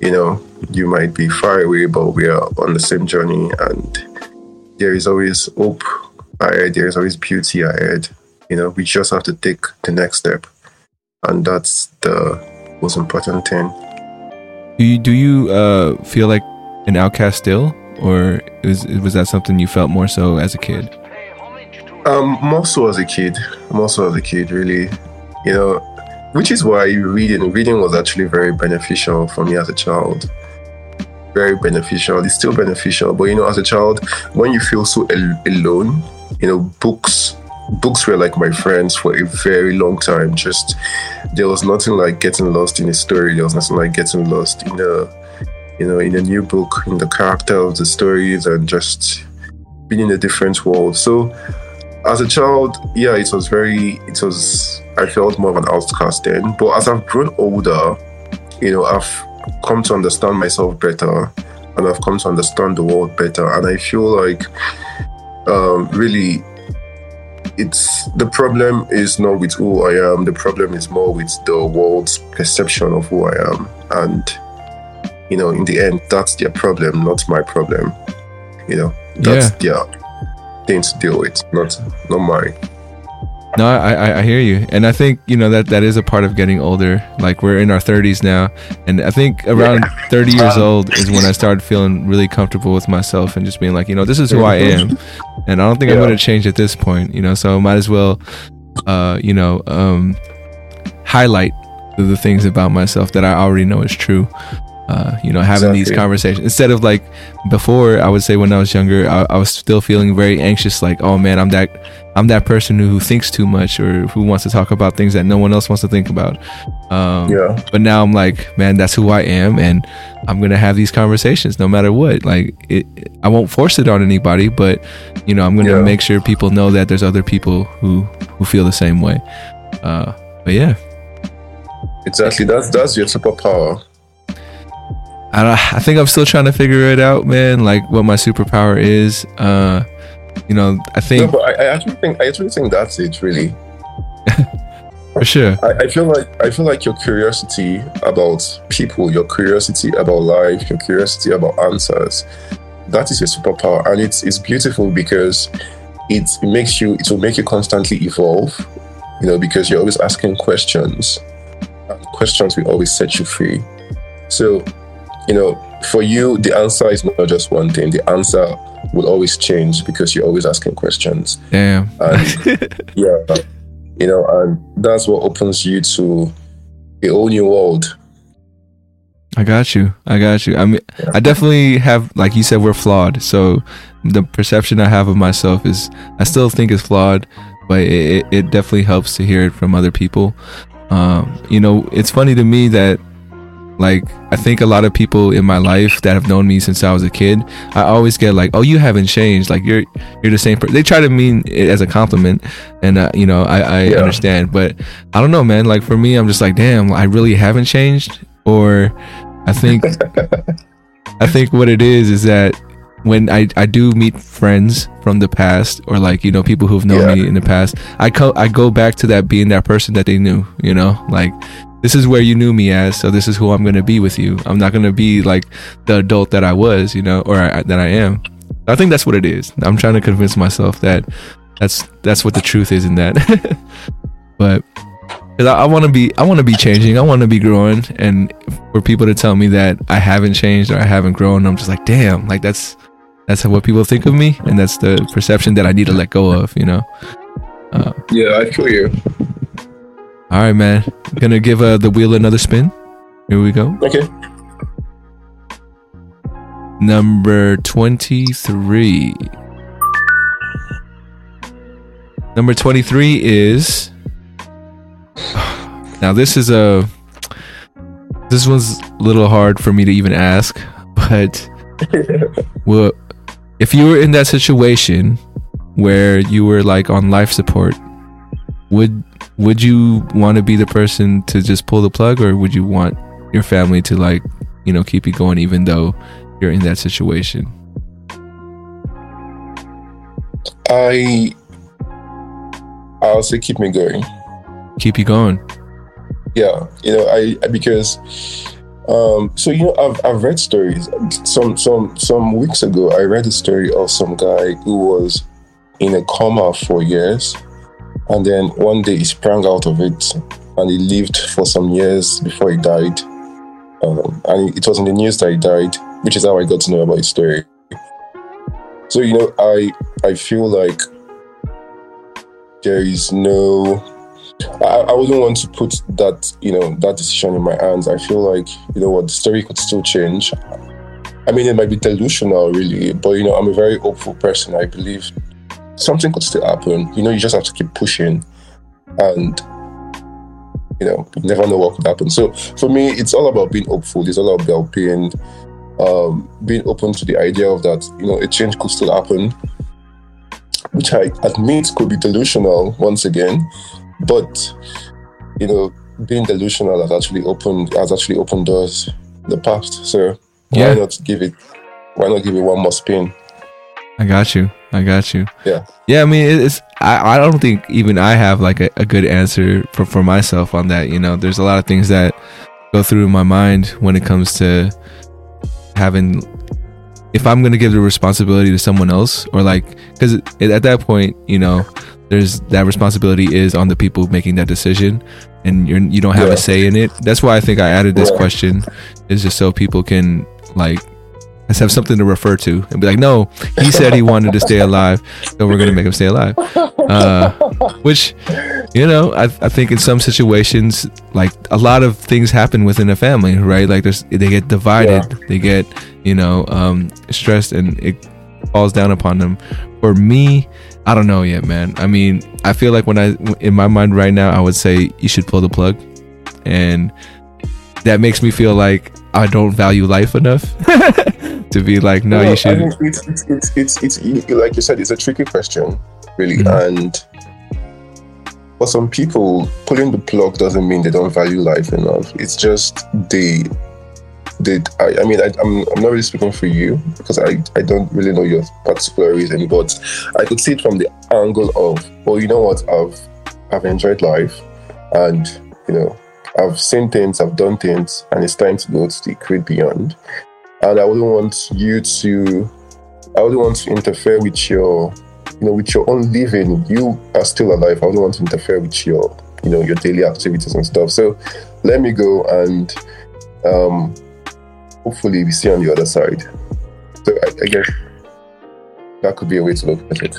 you know, you might be far away, but we are on the same journey, and there is always hope ahead. There is always beauty ahead. You know, we just have to take the next step, and that's the most important thing. Do you do you uh, feel like an outcast still, or is, was that something you felt more so as a kid? Um, more so as a kid, more so as a kid, really. You know, which is why reading reading was actually very beneficial for me as a child. Very beneficial. It's still beneficial, but you know, as a child, when you feel so al- alone, you know, books books were like my friends for a very long time. Just there was nothing like getting lost in a story. There was nothing like getting lost in a you know in a new book, in the character of the stories, and just being in a different world. So as a child, yeah, it was very, it was, I felt more of an outcast then. But as I've grown older, you know, I've come to understand myself better and I've come to understand the world better. And I feel like, um, really, it's the problem is not with who I am, the problem is more with the world's perception of who I am. And, you know, in the end, that's their problem, not my problem. You know, that's their thing to deal with, not not mine. No, I, I I hear you, and I think you know that that is a part of getting older. Like we're in our thirties now, and I think around thirty years old is when I started feeling really comfortable with myself and just being like, you know, this is who I am, (laughs) and I don't think I'm Yeah. going to change at this point. You know, so I might as well, uh, you know, um, highlight the, the things about myself that I already know is true. Uh, you know, having these conversations instead of like before. I would say when I was younger, I, I was still feeling very anxious. Like, oh man, I'm that I'm that person who, who thinks too much or who wants to talk about things that no one else wants to think about. Um, Yeah, But now I'm like, man, that's who I am, and I'm gonna have these conversations no matter what. Like, it, I won't force it on anybody, but you know, I'm gonna Yeah. make sure people know that there's other people who who feel the same way. Uh, but yeah, exactly. That's that's your superpower. I, don't- I think I'm still trying to figure it out, man. Like what my superpower is. Uh, you know, I No, think but I, I actually think I actually think that's it. Really, (laughs) for sure. I, I feel like I feel like your curiosity about people, your curiosity about life, your curiosity about answers, that is your superpower, and it's it's beautiful because it makes you it will make you constantly evolve. You know, because you're always asking questions, and questions will always set you free. So, you know, for you, the answer is not just one thing. The answer will always change because you're always asking questions. Damn. And (laughs) yeah, you know, and that's what opens you to a whole new world. I got you. I got you. I mean, I definitely have, like you said, we're flawed. So the perception I have of myself is, I still think is flawed, but it, it definitely helps to hear it from other people. Um, you know, it's funny to me that like I think a lot of people in my life that have known me since I was a kid, I always get like, "Oh, you haven't changed. Like you're you're the same person." They try to mean it as a compliment, and uh, you know I, I yeah. understand, but I don't know, man. Like for me, I'm just like, damn, I really haven't changed, or I think (laughs) I think what it is is that when I, I do meet friends from the past or like you know people who've known yeah. me in the past I co- I go back to that being that person that they knew you know like this is where you knew me as so this is who i'm going to be with you. I'm not going to be like the adult that i was you know or I, that i am. I think that's what it is. I'm trying to convince myself that that's that's what the truth is in that. (laughs) But because I, I want to be i want to be changing. I want to be growing. And for people to tell me that i haven't changed or i haven't grown i'm just like damn like that's that's what people think of me and that's the perception that i need to let go of you know? Uh, yeah i feel you all right, man. Gonna give uh, the wheel another spin. Here we go. Okay. Number 23. Number 23 is. (sighs) Now, this is a. This one's a little hard for me to even ask, but. (laughs) well, if you were in that situation where you were like on life support, would would you want to be the person to just pull the plug or would you want your family to like you know keep you going even though you're in that situation? I i'll say keep me going. Keep you going? Yeah you know i because um so you know i've, I've read stories. Some some some weeks ago i read a story of some guy who was in a coma for years and then one day he sprang out of it and he lived for some years before he died. Um, and it was in the news that he died, which is how I got to know about his story. So, you know, I I feel like there is no I, I wouldn't want to put that, you know, that decision in my hands. I feel like, you know what, the story could still change. I mean, it might be delusional, really, but you know, I'm a very hopeful person. I believe something could still happen. You know, you just have to keep pushing, and you know, you never know what could happen. So for me, it's all about being hopeful. It's all about being um, being open to the idea of that. You know, a change could still happen, which I admit could be delusional once again, but you know, being delusional has actually opened has actually opened doors in the past. So yeah. why not give it? Why not give it one more spin? I got you. I got you. Yeah. Yeah. I mean, it's. I, I don't think even I have like a, a good answer for, for myself on that. You know, there's a lot of things that go through my mind when it comes to having. If I'm gonna give the responsibility to someone else, or like, because at that point, you know, there's that responsibility is on the people making that decision, and you're you don't have yeah. a say in it. That's why I think I added this yeah. question, is just so people can like Let's have something to refer to and be like, no, he said he wanted to stay alive, so we're gonna make him stay alive. Uh, which, you know, I, I think in some situations, like a lot of things happen within a family, right? Like there's they get divided, yeah. they get you know um, stressed, and it falls down upon them. For me, I don't know yet, man. I mean, I feel like when I in my mind right now, I would say you should pull the plug, and that makes me feel like I don't value life enough (laughs) to be like, no, you should. It's, it's, it's, it's, it's, like you said, it's a tricky question, really. Mm-hmm. And for some people, pulling the plug doesn't mean they don't value life enough. It's just they, they. I, I mean, I, am I'm, I'm not really speaking for you because I, I don't really know your particular reason, but I could see it from the angle of, well, you know what, I've, I've enjoyed life, and you know, I've seen things, I've done things, and it's time to go to the great beyond. And I wouldn't want you to, I wouldn't want to interfere with your, you know, with your own living. You are still alive. I wouldn't want to interfere with your, you know, your daily activities and stuff. So let me go and um, hopefully we see on the other side. So I, I guess that could be a way to look at it.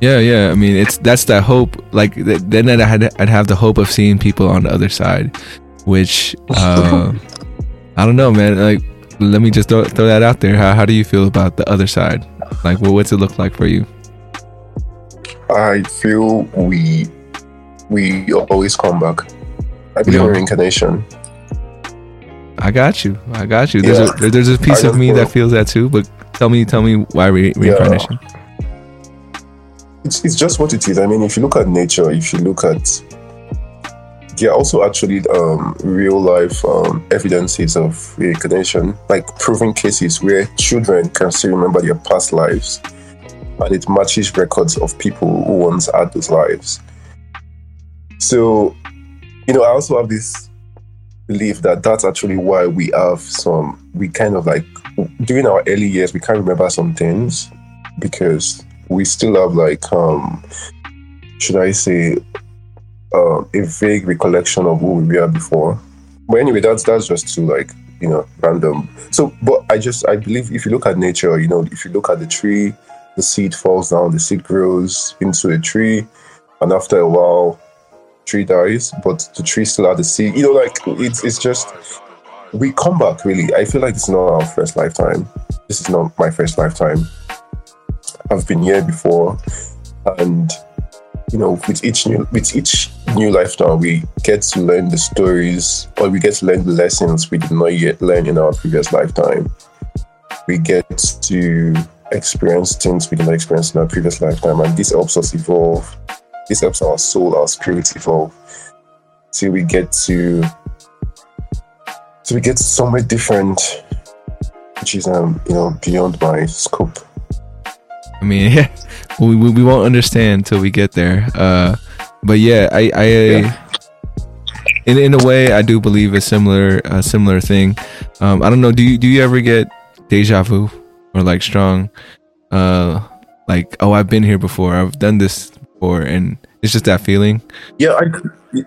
Yeah, yeah. I mean, it's that's that hope. Like th- then I'd had, I'd have the hope of seeing people on the other side, which (laughs) uh, I don't know, man. Like, let me just throw, throw that out there. How how do you feel about the other side? Like, well, what's it look like for you? I feel we we always come back. I believe Yeah. in reincarnation. I got you. I got you. There's Yeah. a there's a piece of me that feels that too. But tell me, tell me why re- reincarnation? It's, it's just what it is. I mean, if you look at nature, if you look at there are also actually um, real life um, evidences of reincarnation, like proven cases where children can still remember their past lives, and it matches records of people who once had those lives. So, you know, I also have this belief that that's actually why we have some, we kind of like, during our early years, we can't remember some things because we still have like, um, should I say, uh, a vague recollection of who we were before. But anyway, that's that's just too like you know random. So, but I just I believe if you look at nature, you know, if you look at the tree, the seed falls down, the seed grows into a tree, and after a while, tree dies, but the tree still had the seed. You know, like it's it's just we come back really. I feel like it's not our first lifetime. This is not my first lifetime. I've been here before, and you know, with each new with each new lifetime, we get to learn the stories, or we get to learn the lessons we did not yet learn in our previous lifetime. We get to experience things we did not experience in our previous lifetime, and this helps us evolve. This helps our soul, our spirit evolve. Till we get to, till we get somewhere different, which is um, you know, beyond my scope. I mean, (laughs) yeah, we, we we won't understand till we get there. Uh, but yeah, I I Yeah. in in a way I do believe a similar a similar thing. Um, I don't know. Do you do you ever get deja vu or like strong, uh, like oh I've been here before, I've done this before, and it's just that feeling. Yeah, I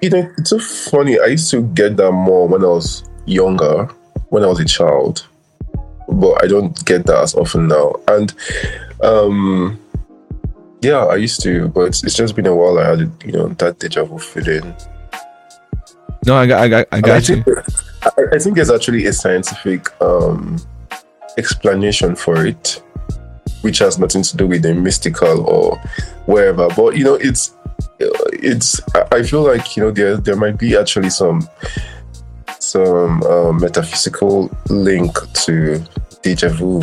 you know it's so funny. I used to get that more when I was younger, when I was a child, but I don't get that as often now. And um, yeah, I used to, but it's, it's just been a while. I had you know that deja vu feeling. No, I got I got I got you. think, I, I think there's actually a scientific um, explanation for it, which has nothing to do with the mystical or wherever. But you know, it's it's. I- I feel like you know there there might be actually some some uh, metaphysical link to deja vu,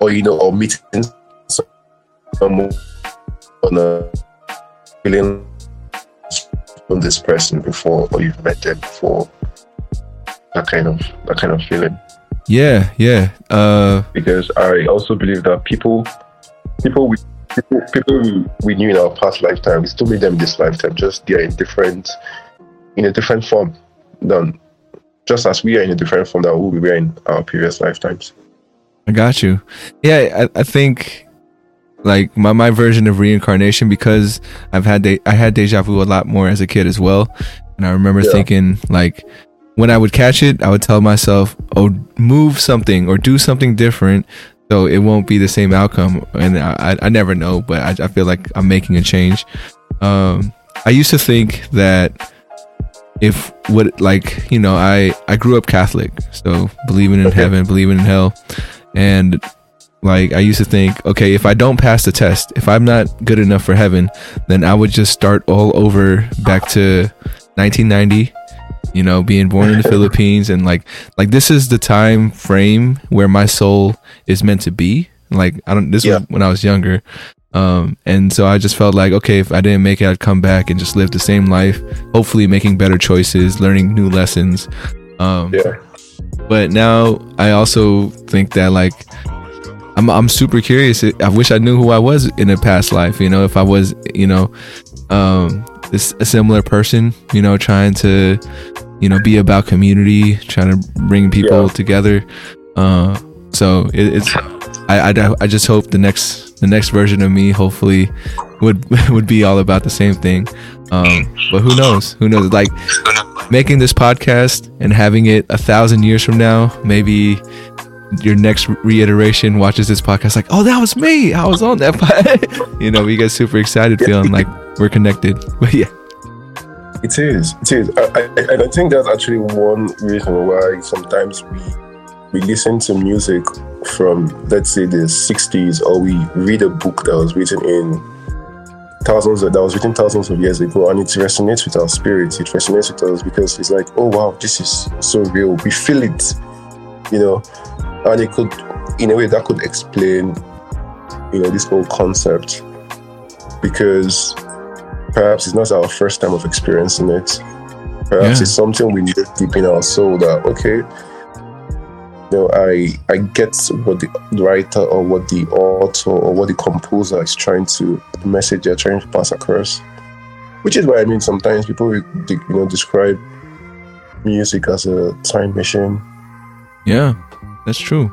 or you know, or meeting someone on a feeling on this person before or you've met them before. That kind of that kind of feeling. Yeah, yeah. Uh, because i also believe that people people we people, people we knew in our past lifetime we still meet them in this lifetime just they're in different in a different form than just as we are in a different form that we were in our previous lifetimes I got you. Yeah, I, I think like my, my version of reincarnation because I've had de- I had deja vu a lot more as a kid as well, and I remember Yeah. thinking like when I would catch it, I would tell myself, "Oh, move something or do something different." So it won't be the same outcome, and I, I, I never know, but I, I feel like I'm making a change. Um, I used to think that if what like you know I I grew up Catholic, so believing in Okay. heaven, believing in hell, and like I used to think, okay, if I don't pass the test, if I'm not good enough for heaven, then I would just start all over back to 1990. You know, being born in the (laughs) Philippines and like like this is the time frame where my soul is meant to be. Like I don't this Yeah. was when I was younger. Um and so I just felt like okay, if I didn't make it, I'd come back and just live the same life, hopefully making better choices, learning new lessons. Um yeah but now I also think that like I'm I'm super curious. I wish I knew who I was in a past life. You know, if I was, you know, um, this a similar person. You know, trying to, you know, be about community, trying to bring people Yeah. together. Uh, so it, it's I, I I just hope the next the next version of me hopefully would (laughs) would be all about the same thing. Um, but who knows? Who knows? Like making this podcast and having it a thousand years from now, maybe your next reiteration watches this podcast like, oh, that was me. I was on that. (laughs) You know, we get super excited, feeling like we're connected. (laughs) But yeah. It is. It is. I, I, I think that's actually one reason why sometimes we we listen to music from let's say the 60s or we read a book that was written in thousands of, that was written thousands of years ago and it resonates with our spirit. It resonates with us because it's like oh wow this is so real. We feel it you know? And it could in a way that could explain you know this whole concept because perhaps it's not our first time of experiencing it. Perhaps yeah. it's something we need to deep in our soul that okay know, I I get what the writer or what the author or what the composer is trying to the message they're trying to pass across. Which is why I mean sometimes people you know describe music as a time machine. Yeah, that's true.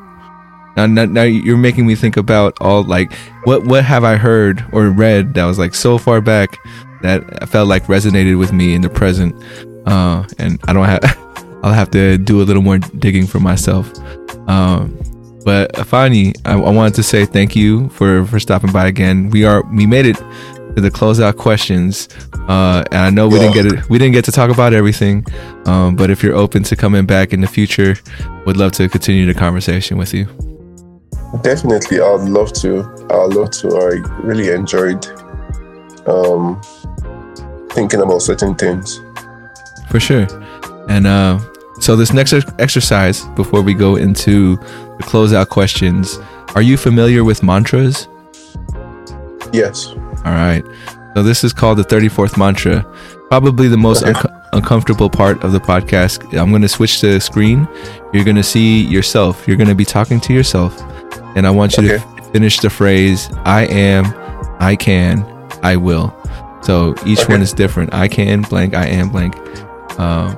Now, now, now you're making me think about all like what what have I heard or read that was like so far back that felt like resonated with me in the present, uh, and I don't have. (laughs) I'll have to do a little more digging for myself. Um, but Afani, I, I, wanted to say thank you for for stopping by again. We are we made it to the closeout questions, uh, and I know we didn't get it. We didn't get to talk about everything, um, but if you're open to coming back in the future, would love to continue the conversation with you. Definitely, I'd love to. I'd love to. I really enjoyed um, thinking about certain things. For sure. And uh, so, this next exercise, before we go into the closeout questions, are you familiar with mantras? Yes. All right. So, this is called the 34th mantra. Probably the most okay. un- uncomfortable part of the podcast. I'm going to switch the screen. You're going to see yourself. You're going to be talking to yourself. And I want you okay. to f- finish the phrase I am, I can, I will. So each okay. one is different. I can blank, I am blank. Uh,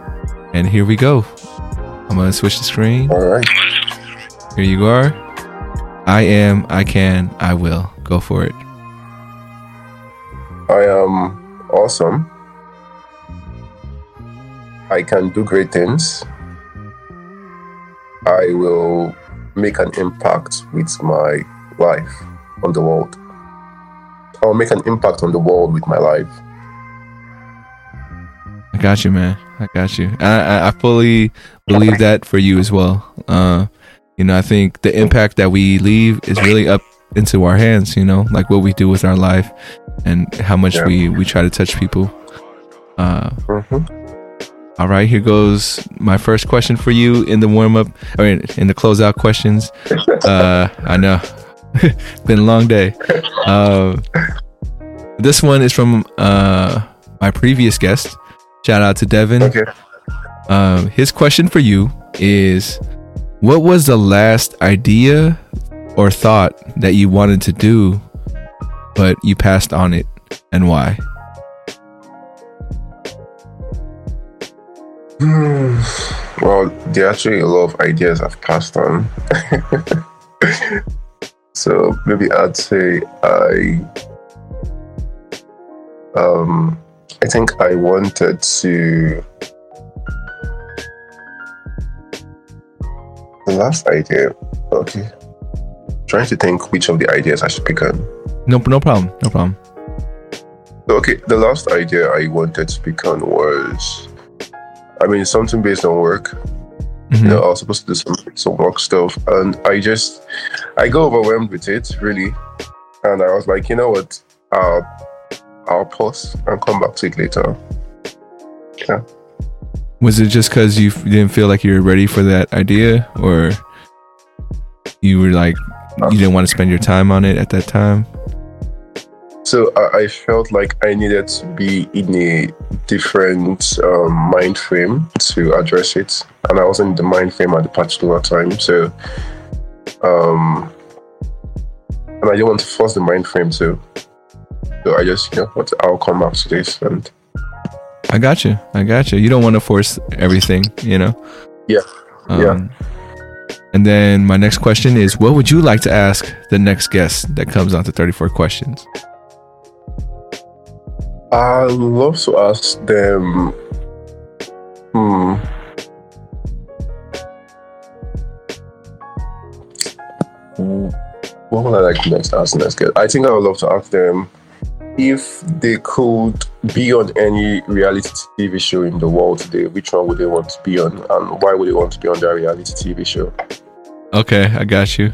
and here we go. I'm going to switch the screen. All right. Here you are. I am, I can, I will. Go for it. I am awesome. I can do great things. I will make an impact with my life on the world. I'll make an impact on the world with my life. I got you, man. I got you. I, I fully believe that for you as well. Uh, you know, I think the impact that we leave is really up into our hands. You know, like what we do with our life and how much yeah. we we try to touch people. Uh, mm-hmm. all right, here goes my first question for you in the warm up. I mean, in the closeout questions. Uh, I know, (laughs) been a long day. Uh, this one is from uh, my previous guest. Shout out to Devin. Okay. Um, his question for you is What was the last idea or thought that you wanted to do, but you passed on it, and why? well, there are actually a lot of ideas I've passed on. (laughs) so maybe I'd say I um I think I wanted to. The last idea, okay. Trying to think which of the ideas I should pick on. No, no problem. No problem. Okay, the last idea I wanted to pick on was, I mean, something based on work. Mm-hmm. You know, I was supposed to do some some work stuff, and I just, I got overwhelmed with it really, and I was like, you know what, uh, I'll pause and come back to it later. Yeah. Was it just because you didn't feel like you were ready for that idea, or you were like you didn't want to spend your time on it at that time? So I, I felt like I needed to be in a different um, mind frame to address it, and I wasn't in the mind frame at the particular time. So, um, and I didn't want to force the mind frame to so I just, you know, what I'll come after this and I got you. I got you. You don't want to force everything, you know? Yeah. Um, yeah. And then my next question is what would you like to ask the next guest that comes on to 34 questions? I love to ask them hmm what would I like to next ask next guest. I think I would love to ask them if they could be on any reality TV show in the world today, which one would they want to be on, and why would they want to be on that reality TV show? Okay, I got you.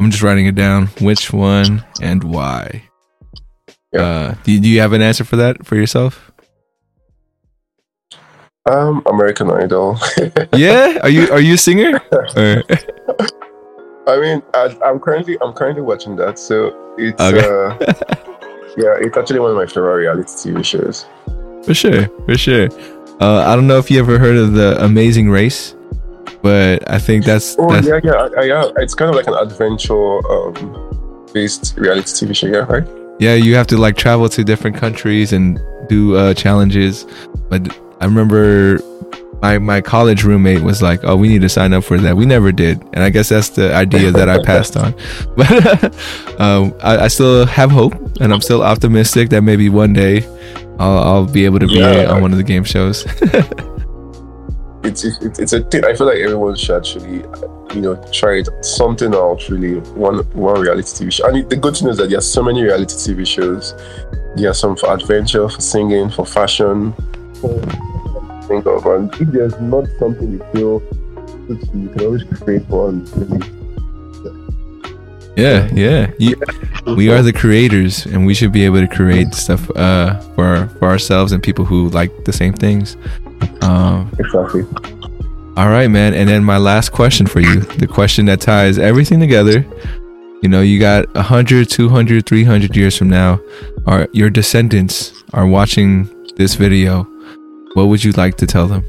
I'm just writing it down. Which one and why? Yeah. Uh, do, do you have an answer for that for yourself? Um, American Idol. (laughs) yeah, are you are you a singer? (laughs) I mean, I, I'm currently I'm currently watching that, so it's Okay. uh, (laughs) yeah, it's actually one of my favorite reality TV shows. For sure, for sure. Uh, I don't know if you ever heard of the Amazing Race, but I think that's, Oh that's yeah, yeah, I. It's kind of like an adventure um, based reality TV show, yeah, right? yeah. You have to like travel to different countries and do uh, challenges. But I remember my my college roommate was like, "Oh, we need to sign up for that." We never did, and I guess that's the idea that I passed on. (laughs) But (laughs) um, I, I still have hope, and I'm still optimistic that maybe one day I'll, I'll be able to be Yeah. on one of the game shows. (laughs) It's it's, it's a thing. I feel like everyone should actually, you know, try it something out. Really, one one reality TV show. And the good thing is that there are so many reality TV shows. There are some for adventure, for singing, for fashion. for- Think of and if there's not something you feel suits you, you can always create one. Yeah, yeah. You, we are the creators and we should be able to create stuff uh for for ourselves and people who like the same things um Exactly. all right man and then my last question for you the question that ties everything together you know you got 100 200 300 years from now are your descendants are watching this video what would you like to tell them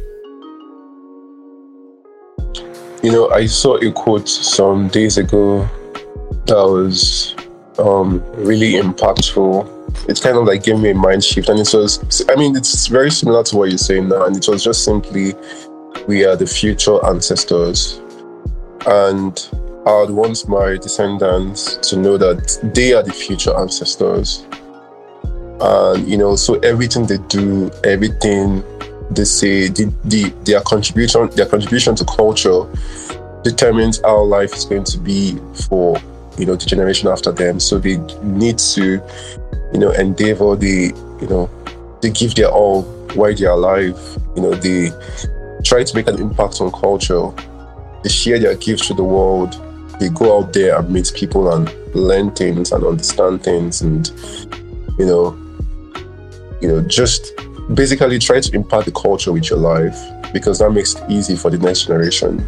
You know, I saw a quote some days ago that was um, really impactful. It kind of like gave me a mind shift, and it was, I mean, it's very similar to what you're saying now, and it was just simply, we are the future ancestors. And I would want my descendants to know that they are the future ancestors. And, you know, so everything they do, everything they say the, the their contribution their contribution to culture determines how life is going to be for you know the generation after them. So they need to you know endeavor they you know they give their all while they're alive. You know they try to make an impact on culture. They share their gifts to the world. They go out there and meet people and learn things and understand things and you know you know just basically try to impact the culture with your life because that makes it easy for the next generation.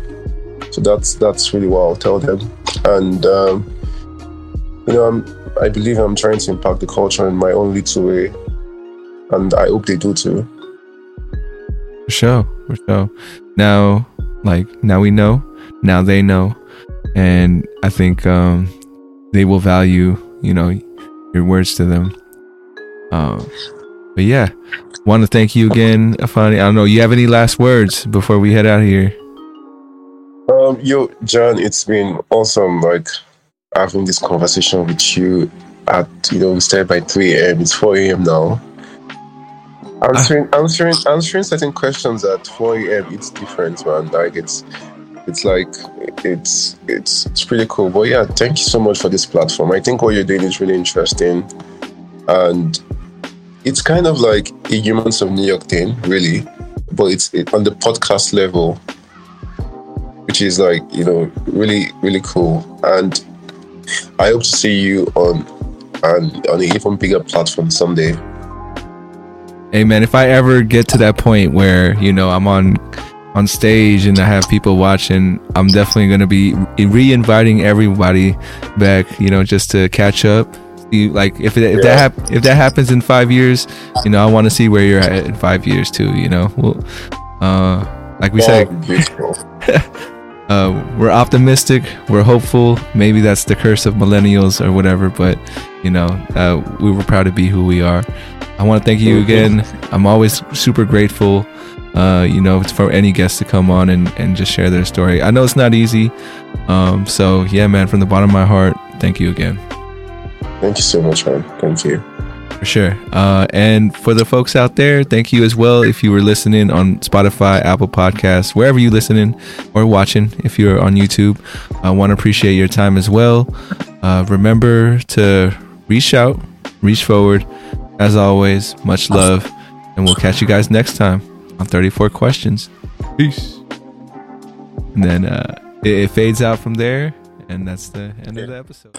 So that's that's really what I'll tell them. And um, you know, I'm I believe I'm trying to impact the culture in my own little way, and I hope they do too. For sure, for sure. Now, like now we know, now they know, and I think um, they will value, you know, your words to them. Um, but yeah, want to thank you again, Afani. I don't know, you have any last words before we head out of here? Um, yo, John, it's been awesome. Like having this conversation with you at you know we started by 3 a.m. It's 4 a.m. now. Answering answering answering certain questions at 4 a.m. It's different, man. Like it's it's like it's it's it's pretty cool. But yeah, thank you so much for this platform. I think what you're doing is really interesting, and it's kind of like a Humans of New York thing, really. But it's it, on the podcast level which is like you know really really cool and i hope to see you on and on an even bigger platform someday Hey man, if I ever get to that point where you know I'm on on stage and I have people watching, I'm definitely gonna be re-inviting everybody back. You know, just to catch up. You like if it, if Yeah. that hap- if that happens in five years, you know, I want to see where you're at in five years too. You know, well, uh, like we said, That'd be beautiful uh, we're optimistic, we're hopeful. Maybe that's the curse of millennials or whatever, but you know, uh, we were proud to be who we are. I want to thank you again. I'm always super grateful, uh, you know, for any guest to come on and, and just share their story. I know it's not easy. Um, so, yeah, man, from the bottom of my heart, thank you again. Thank you so much man thank you For sure. Uh, and for the folks out there, thank you as well. If you were listening on Spotify, Apple Podcasts, wherever you're listening or watching, if you're on YouTube, I want to appreciate your time as well. Uh, remember to reach out, reach forward. As always, much love, and we'll catch you guys next time on 34 Questions. Peace. And then uh, it, it fades out from there, and that's the end of the episode.